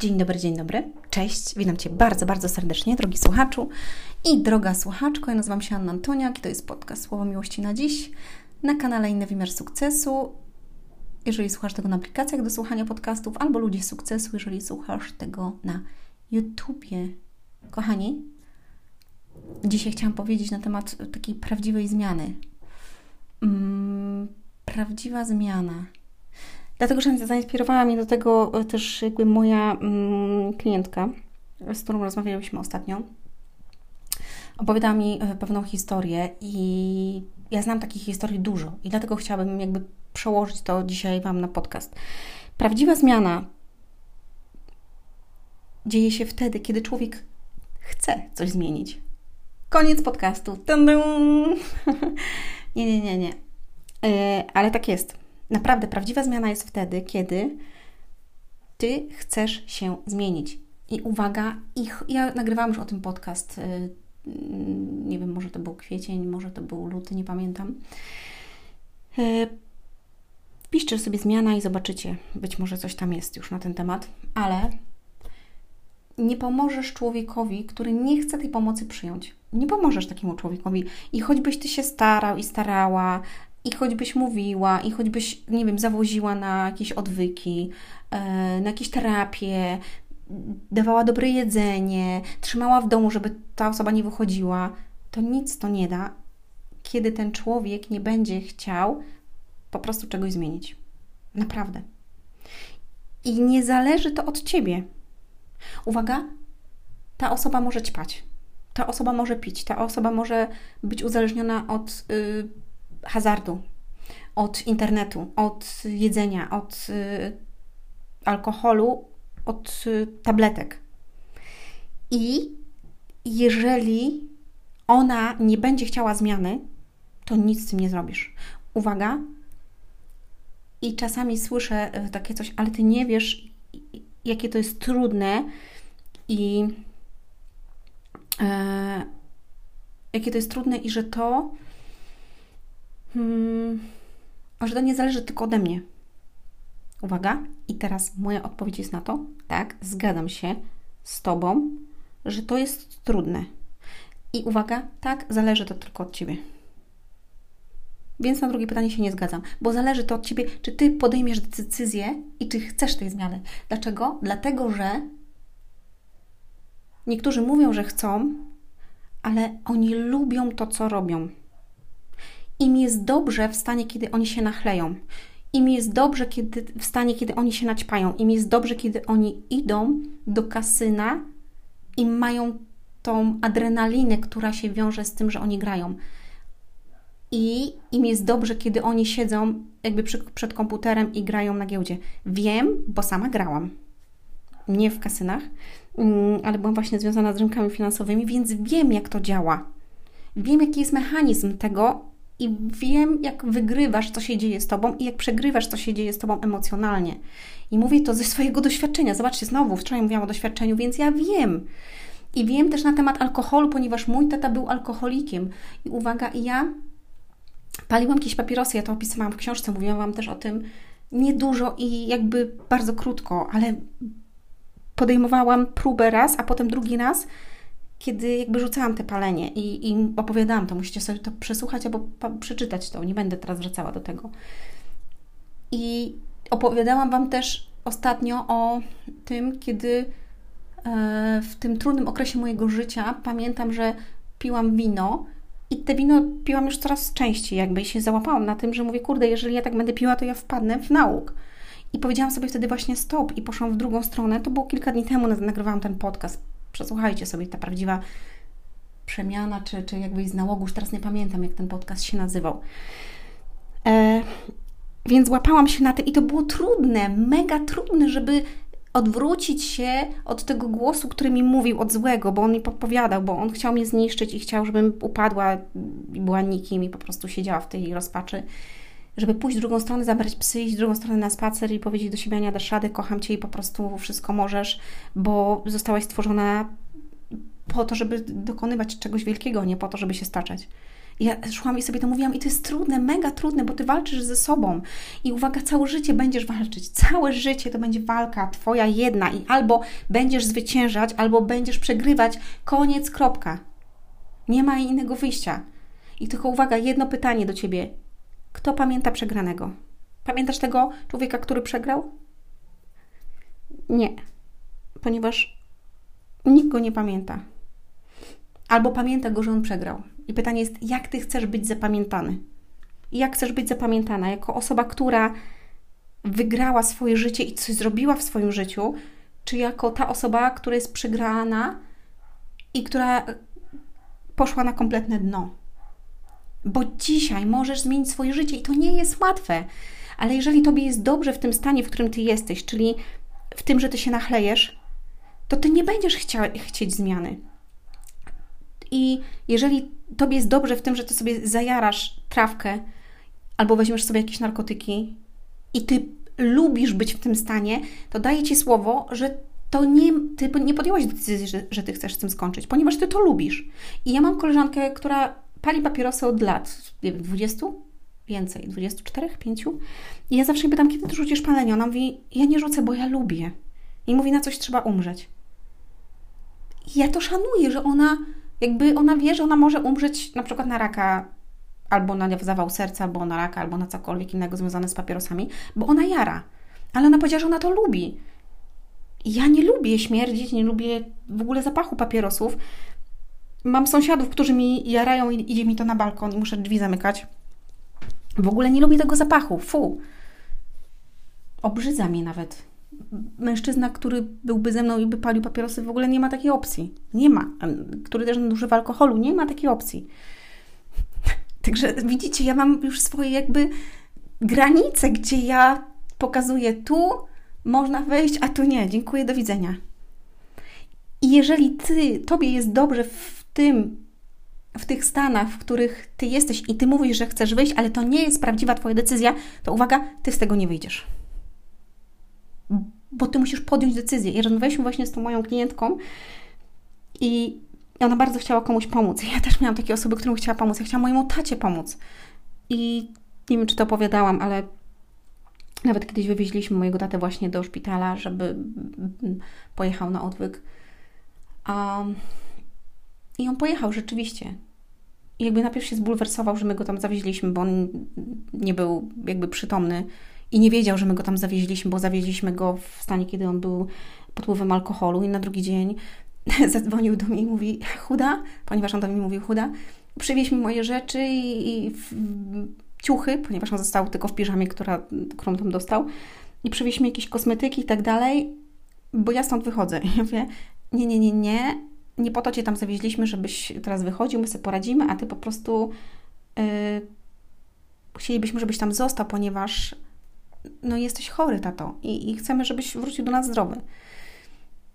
Dzień dobry, dzień dobry. Cześć, witam Cię bardzo, bardzo serdecznie, drogi słuchaczu i droga słuchaczko. Ja nazywam się Anna Antoniak i to jest podcast Słowo Miłości na dziś na kanale Inny Wymiar Sukcesu. Jeżeli słuchasz tego na aplikacjach do słuchania podcastów albo Ludzi Sukcesu, jeżeli słuchasz tego na YouTubie. Kochani, dzisiaj chciałam powiedzieć na temat takiej prawdziwej zmiany. Mm, prawdziwa zmiana – Dlatego, że zainspirowała mnie do tego e, też jakby moja mm, klientka, z którą rozmawialiśmy ostatnio. Opowiadała mi e, pewną historię i ja znam takich historii dużo i dlatego chciałabym jakby przełożyć to dzisiaj Wam na podcast. Prawdziwa zmiana dzieje się wtedy, kiedy człowiek chce coś zmienić. Koniec podcastu. nie, nie, nie, nie. Yy, ale tak jest. Naprawdę prawdziwa zmiana jest wtedy, kiedy ty chcesz się zmienić. I uwaga, ich, ja nagrywałam już o tym podcast. Y, nie wiem, może to był kwiecień, może to był luty, nie pamiętam. Y, wpiszcie sobie zmiana i zobaczycie. Być może coś tam jest już na ten temat, ale nie pomożesz człowiekowi, który nie chce tej pomocy przyjąć. Nie pomożesz takiemu człowiekowi. I choćbyś ty się starał i starała, i choćbyś mówiła, i choćbyś, nie wiem, zawoziła na jakieś odwyki, e, na jakieś terapie, dawała dobre jedzenie, trzymała w domu, żeby ta osoba nie wychodziła, to nic to nie da, kiedy ten człowiek nie będzie chciał po prostu czegoś zmienić. Naprawdę. I nie zależy to od ciebie. Uwaga, ta osoba może ćpać, ta osoba może pić, ta osoba może być uzależniona od. Yy, hazardu, od internetu, od jedzenia, od y, alkoholu, od y, tabletek. I jeżeli ona nie będzie chciała zmiany, to nic z tym nie zrobisz. Uwaga. I czasami słyszę y, takie coś, ale ty nie wiesz, jakie to jest trudne i e, jakie to jest trudne i że to hmm, że to nie zależy tylko ode mnie. Uwaga, i teraz moja odpowiedź jest na to, tak, zgadzam się z Tobą, że to jest trudne. I uwaga, tak, zależy to tylko od Ciebie. Więc na drugie pytanie się nie zgadzam, bo zależy to od Ciebie, czy Ty podejmiesz decyzję i czy chcesz tej zmiany. Dlaczego? Dlatego, że niektórzy mówią, że chcą, ale oni lubią to, co robią. Im jest dobrze w stanie, kiedy oni się nachleją. Im jest dobrze kiedy, w stanie, kiedy oni się naćpają. Im jest dobrze, kiedy oni idą do kasyna i mają tą adrenalinę, która się wiąże z tym, że oni grają. I im jest dobrze, kiedy oni siedzą jakby przy, przed komputerem i grają na giełdzie. Wiem, bo sama grałam. Nie w kasynach, mm, ale byłam właśnie związana z rynkami finansowymi, więc wiem, jak to działa. Wiem, jaki jest mechanizm tego, i wiem, jak wygrywasz, co się dzieje z tobą i jak przegrywasz, co się dzieje z tobą emocjonalnie. I mówię to ze swojego doświadczenia. Zobaczcie, znowu, wczoraj mówiłam o doświadczeniu, więc ja wiem. I wiem też na temat alkoholu, ponieważ mój tata był alkoholikiem. I uwaga, ja paliłam jakieś papierosy, ja to opisywałam w książce, mówiłam Wam też o tym niedużo i jakby bardzo krótko, ale podejmowałam próbę raz, a potem drugi raz kiedy jakby rzucałam te palenie i, i opowiadałam to, musicie sobie to przesłuchać albo przeczytać to, nie będę teraz wracała do tego. I opowiadałam Wam też ostatnio o tym, kiedy e, w tym trudnym okresie mojego życia pamiętam, że piłam wino i te wino piłam już coraz częściej, jakby się załapałam na tym, że mówię, kurde, jeżeli ja tak będę piła, to ja wpadnę w nauk. I powiedziałam sobie wtedy właśnie stop i poszłam w drugą stronę. To było kilka dni temu, nagrywałam ten podcast przesłuchajcie sobie, ta prawdziwa przemiana, czy, czy jakby z nałogu, już teraz nie pamiętam, jak ten podcast się nazywał. E, więc łapałam się na to i to było trudne, mega trudne, żeby odwrócić się od tego głosu, który mi mówił, od złego, bo on mi podpowiadał, bo on chciał mnie zniszczyć i chciał, żebym upadła i była nikim i po prostu siedziała w tej rozpaczy żeby pójść w drugą stronę, zabrać psy, iść w drugą stronę na spacer i powiedzieć do siebie, nie dasz rady, kocham Cię i po prostu wszystko możesz, bo zostałaś stworzona po to, żeby dokonywać czegoś wielkiego, nie po to, żeby się staczać. Ja szłam i sobie to mówiłam i to jest trudne, mega trudne, bo ty walczysz ze sobą. I uwaga, całe życie będziesz walczyć. Całe życie to będzie walka twoja jedna i albo będziesz zwyciężać, albo będziesz przegrywać. Koniec, kropka. Nie ma innego wyjścia. I tylko uwaga, jedno pytanie do ciebie. Kto pamięta przegranego? Pamiętasz tego człowieka, który przegrał? Nie, ponieważ nikt go nie pamięta. Albo pamięta go, że on przegrał. I pytanie jest, jak ty chcesz być zapamiętany? Jak chcesz być zapamiętana jako osoba, która wygrała swoje życie i coś zrobiła w swoim życiu, czy jako ta osoba, która jest przegrana i która poszła na kompletne dno? Bo dzisiaj możesz zmienić swoje życie i to nie jest łatwe. Ale jeżeli tobie jest dobrze w tym stanie, w którym ty jesteś, czyli w tym, że ty się nachlejesz, to ty nie będziesz chcia, chcieć zmiany. I jeżeli tobie jest dobrze w tym, że ty sobie zajarasz trawkę albo weźmiesz sobie jakieś narkotyki i ty lubisz być w tym stanie, to daję ci słowo, że to nie, ty nie podjęłaś decyzji, że, że ty chcesz z tym skończyć, ponieważ ty to lubisz. I ja mam koleżankę, która pali papierosy od lat, nie wiem, 20? Więcej, 24, 5. I ja zawsze pytam, kiedy ty rzucisz palenie? Ona mówi, ja nie rzucę, bo ja lubię. I mówi, na coś trzeba umrzeć. I ja to szanuję, że ona jakby ona wie, że ona może umrzeć na przykład na raka albo na zawał serca, albo na raka, albo na cokolwiek innego związane z papierosami, bo ona jara. Ale ona powiedziała, że ona to lubi. Ja nie lubię śmierdzić, nie lubię w ogóle zapachu papierosów. Mam sąsiadów, którzy mi jarają i idzie mi to na balkon i muszę drzwi zamykać. W ogóle nie lubię tego zapachu. Fu. Obrzydza mnie nawet mężczyzna, który byłby ze mną i by palił papierosy, w ogóle nie ma takiej opcji. Nie ma. Który też nadużywa alkoholu, nie ma takiej opcji. Także widzicie, ja mam już swoje jakby granice, gdzie ja pokazuję tu można wejść, a tu nie. Dziękuję, do widzenia. I jeżeli ty, tobie jest dobrze w tym, w tych stanach, w których ty jesteś i ty mówisz, że chcesz wyjść, ale to nie jest prawdziwa twoja decyzja, to uwaga, ty z tego nie wyjdziesz bo ty musisz podjąć decyzję. I rozmawialiśmy właśnie z tą moją klientką i ona bardzo chciała komuś pomóc. Ja też miałam takie osoby, którym chciała pomóc. Ja chciałam mojemu tacie pomóc. I nie wiem, czy to opowiadałam, ale nawet kiedyś wywieźliśmy mojego tatę właśnie do szpitala, żeby pojechał na odwyk. Um, I on pojechał rzeczywiście. I jakby najpierw się zbulwersował, że my go tam zawieźliśmy, bo on nie był jakby przytomny. I nie wiedział, że my go tam zawieźliśmy, bo zawieźliśmy go w stanie, kiedy on był pod wpływem alkoholu. I na drugi dzień zadzwonił do mnie i mówi chuda, ponieważ on do mnie mówił chuda, przywieź mi moje rzeczy i, i ciuchy, ponieważ on został tylko w piżamie, która, którą tam dostał. I przywieź mi jakieś kosmetyki i tak dalej, bo ja stąd wychodzę. I ja mówię, nie, nie, nie, nie, nie po to Cię tam zawieźliśmy, żebyś teraz wychodził, my sobie poradzimy, a Ty po prostu yy, chcielibyśmy, żebyś tam został, ponieważ no jesteś chory, tato, i, i chcemy, żebyś wrócił do nas zdrowy.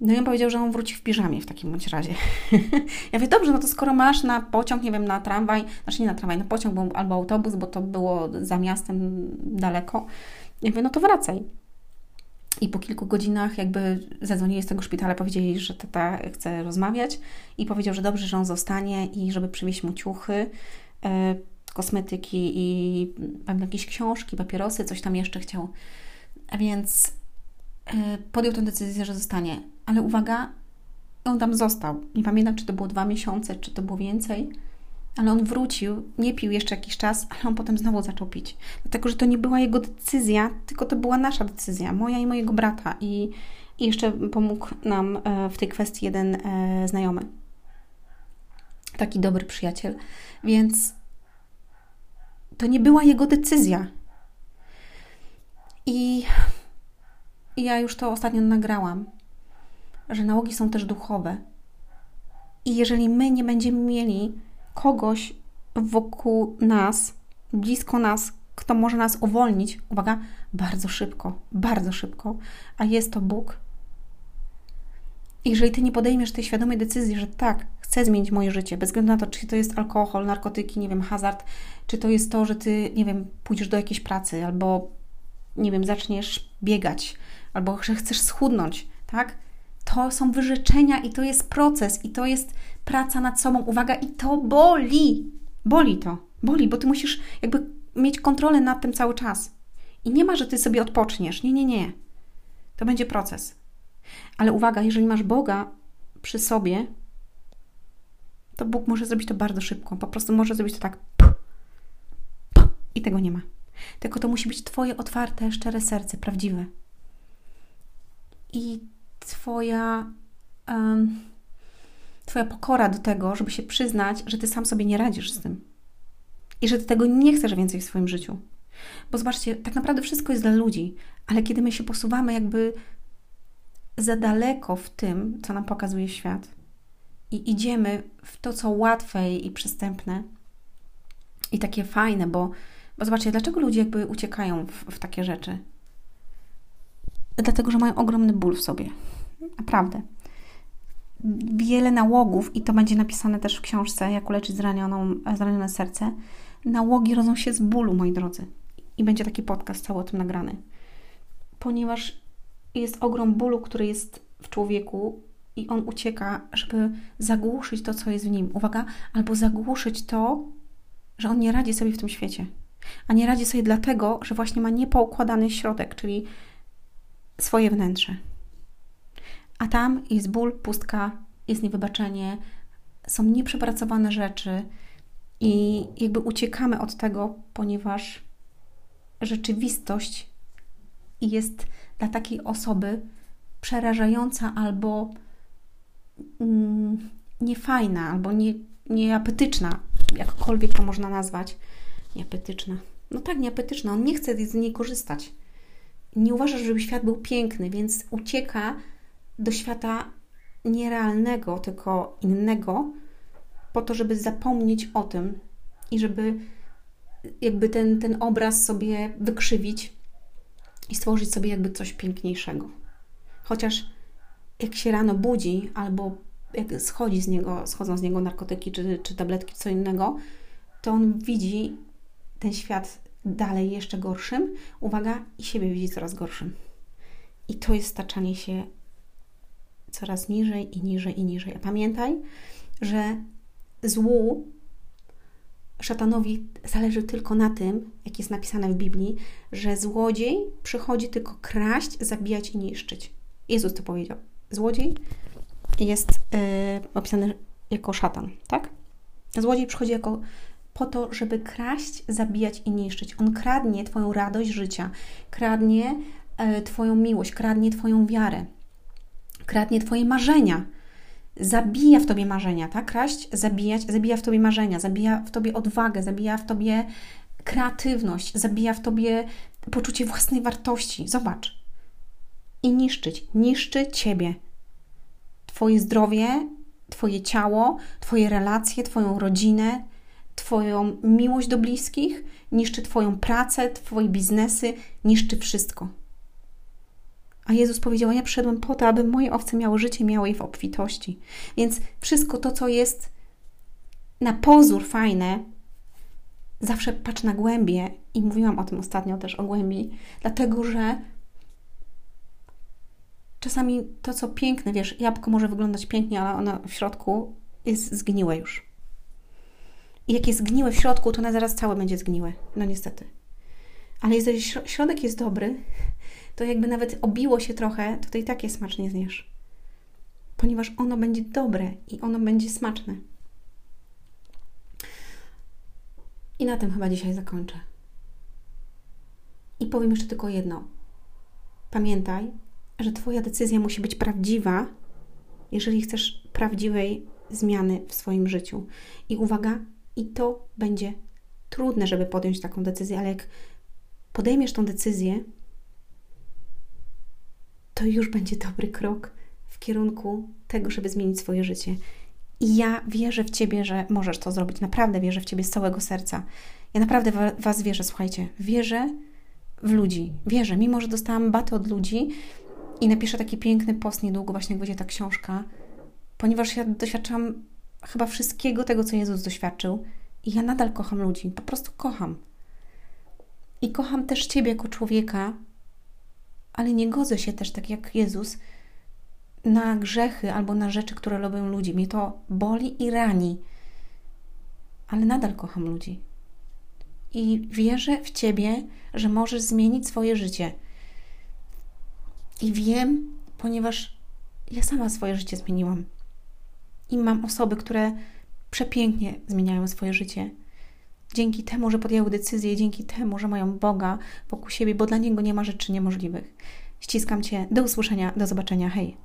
No i on powiedział, że on wróci w piżamie w takim bądź razie. ja mówię, dobrze, no to skoro masz na pociąg, nie wiem, na tramwaj, znaczy nie na tramwaj, na pociąg albo autobus, bo to było za miastem daleko, ja mówię, no to wracaj. I po kilku godzinach jakby zadzwonili z tego szpitala, powiedzieli, że tata chce rozmawiać i powiedział, że dobrze, że on zostanie i żeby przywieźć mu ciuchy. E, kosmetyki i pewnie jakieś książki, papierosy, coś tam jeszcze chciał. A więc e, podjął tę decyzję, że zostanie. Ale uwaga, on tam został. Nie pamiętam, czy to było dwa miesiące, czy to było więcej, ale on wrócił, nie pił jeszcze jakiś czas, ale on potem znowu zaczął pić. Dlatego, że to nie była jego decyzja, tylko to była nasza decyzja, moja i mojego brata. I, i jeszcze pomógł nam e, w tej kwestii jeden e, znajomy. Taki dobry przyjaciel. Więc to nie była jego decyzja. I ja już to ostatnio nagrałam, że nałogi są też duchowe. I jeżeli my nie będziemy mieli kogoś wokół nas, blisko nas, kto może nas uwolnić, uwaga, bardzo szybko, bardzo szybko, a jest to Bóg. Jeżeli ty nie podejmiesz tej świadomej decyzji, że tak, chcę zmienić moje życie, bez względu na to, czy to jest alkohol, narkotyki, nie wiem, hazard, czy to jest to, że ty, nie wiem, pójdziesz do jakiejś pracy, albo, nie wiem, zaczniesz biegać, albo że chcesz schudnąć, tak? To są wyrzeczenia i to jest proces, i to jest praca nad sobą. Uwaga, i to boli. Boli to, boli, bo ty musisz jakby mieć kontrolę nad tym cały czas. I nie ma, że ty sobie odpoczniesz. Nie, nie, nie. To będzie proces. Ale uwaga, jeżeli masz Boga przy sobie, to Bóg może zrobić to bardzo szybko. Po prostu może zrobić to tak. I tego nie ma. Tylko to musi być Twoje otwarte, szczere serce, prawdziwe. I Twoja, um, twoja pokora do tego, żeby się przyznać, że Ty sam sobie nie radzisz z tym. I że Ty tego nie chcesz więcej w swoim życiu. Bo zobaczcie, tak naprawdę wszystko jest dla ludzi, ale kiedy my się posuwamy jakby za daleko w tym, co nam pokazuje świat, i idziemy w to, co łatwe i przystępne i takie fajne, bo, bo zobaczcie, dlaczego ludzie jakby uciekają w, w takie rzeczy? Dlatego, że mają ogromny ból w sobie. Naprawdę. Wiele nałogów, i to będzie napisane też w książce, jak uleczyć zranioną, zranione serce, nałogi rodzą się z bólu, moi drodzy. I będzie taki podcast cały o tym nagrany. Ponieważ jest ogrom bólu, który jest w człowieku i on ucieka, żeby zagłuszyć to, co jest w nim. Uwaga, albo zagłuszyć to, że on nie radzi sobie w tym świecie. A nie radzi sobie dlatego, że właśnie ma niepoukładany środek, czyli swoje wnętrze. A tam jest ból, pustka, jest niewybaczenie, są nieprzepracowane rzeczy i jakby uciekamy od tego, ponieważ rzeczywistość jest dla takiej osoby przerażająca albo mm, niefajna, albo nie, nieapetyczna, jakkolwiek to można nazwać. Nieapetyczna. No tak, nieapetyczna. On nie chce z niej korzystać. Nie uważa, żeby świat był piękny, więc ucieka do świata nierealnego, tylko innego, po to, żeby zapomnieć o tym i żeby jakby ten, ten obraz sobie wykrzywić i stworzyć sobie jakby coś piękniejszego. Chociaż jak się rano budzi albo jak schodzi z niego, schodzą z niego narkotyki czy, czy tabletki, co innego, to on widzi ten świat dalej jeszcze gorszym, uwaga, i siebie widzi coraz gorszym. I to jest staczanie się coraz niżej i niżej i niżej. A pamiętaj, że złu szatanowi zależy tylko na tym, jak jest napisane w Biblii, że złodziej przychodzi tylko kraść, zabijać i niszczyć. Jezus to powiedział. Złodziej jest yy, opisany jako szatan, tak? Złodziej przychodzi jako po to, żeby kraść, zabijać i niszczyć. On kradnie Twoją radość życia, kradnie yy, Twoją miłość, kradnie Twoją wiarę, kradnie Twoje marzenia zabija w tobie marzenia, tak? Kraść, zabijać, zabija w tobie marzenia, zabija w tobie odwagę, zabija w tobie kreatywność, zabija w tobie poczucie własnej wartości. Zobacz. I niszczyć, niszczy ciebie. Twoje zdrowie, twoje ciało, twoje relacje, twoją rodzinę, twoją miłość do bliskich, niszczy twoją pracę, twoje biznesy, niszczy wszystko. A Jezus powiedział: Ja przyszedłem po to, aby moje owce miały życie, miały je w obfitości. Więc wszystko to, co jest na pozór fajne, zawsze patrz na głębie. I mówiłam o tym ostatnio też o głębi, dlatego że czasami to, co piękne, wiesz, jabłko może wyglądać pięknie, ale ono w środku jest zgniłe już. I jak jest zgniłe w środku, to na zaraz całe będzie zgniłe. No niestety. Ale jeżeli środek jest dobry, to jakby nawet obiło się trochę, to, i tak je smacznie zjesz. Ponieważ ono będzie dobre i ono będzie smaczne. I na tym chyba dzisiaj zakończę. I powiem jeszcze tylko jedno. Pamiętaj, że Twoja decyzja musi być prawdziwa, jeżeli chcesz prawdziwej zmiany w swoim życiu. I uwaga, i to będzie trudne, żeby podjąć taką decyzję, ale jak podejmiesz tą decyzję, to już będzie dobry krok w kierunku tego, żeby zmienić swoje życie. I ja wierzę w Ciebie, że możesz to zrobić. Naprawdę wierzę w Ciebie z całego serca. Ja naprawdę w Was wierzę, słuchajcie. Wierzę w ludzi. Wierzę, mimo że dostałam baty od ludzi i napiszę taki piękny post niedługo, właśnie jak będzie ta książka, ponieważ ja doświadczam chyba wszystkiego tego, co Jezus doświadczył i ja nadal kocham ludzi. Po prostu kocham. I kocham też Ciebie jako człowieka, ale nie godzę się też, tak jak Jezus, na grzechy albo na rzeczy, które robią ludzi. Mnie to boli i rani. ale nadal kocham ludzi. I wierzę w Ciebie, że możesz zmienić swoje życie. I wiem, ponieważ ja sama swoje życie zmieniłam. I mam osoby, które przepięknie zmieniają swoje życie. Dzięki temu, że podjęły decyzję, dzięki temu, że mają Boga wokół siebie, bo dla Niego nie ma rzeczy niemożliwych. Ściskam Cię. Do usłyszenia, do zobaczenia. Hej.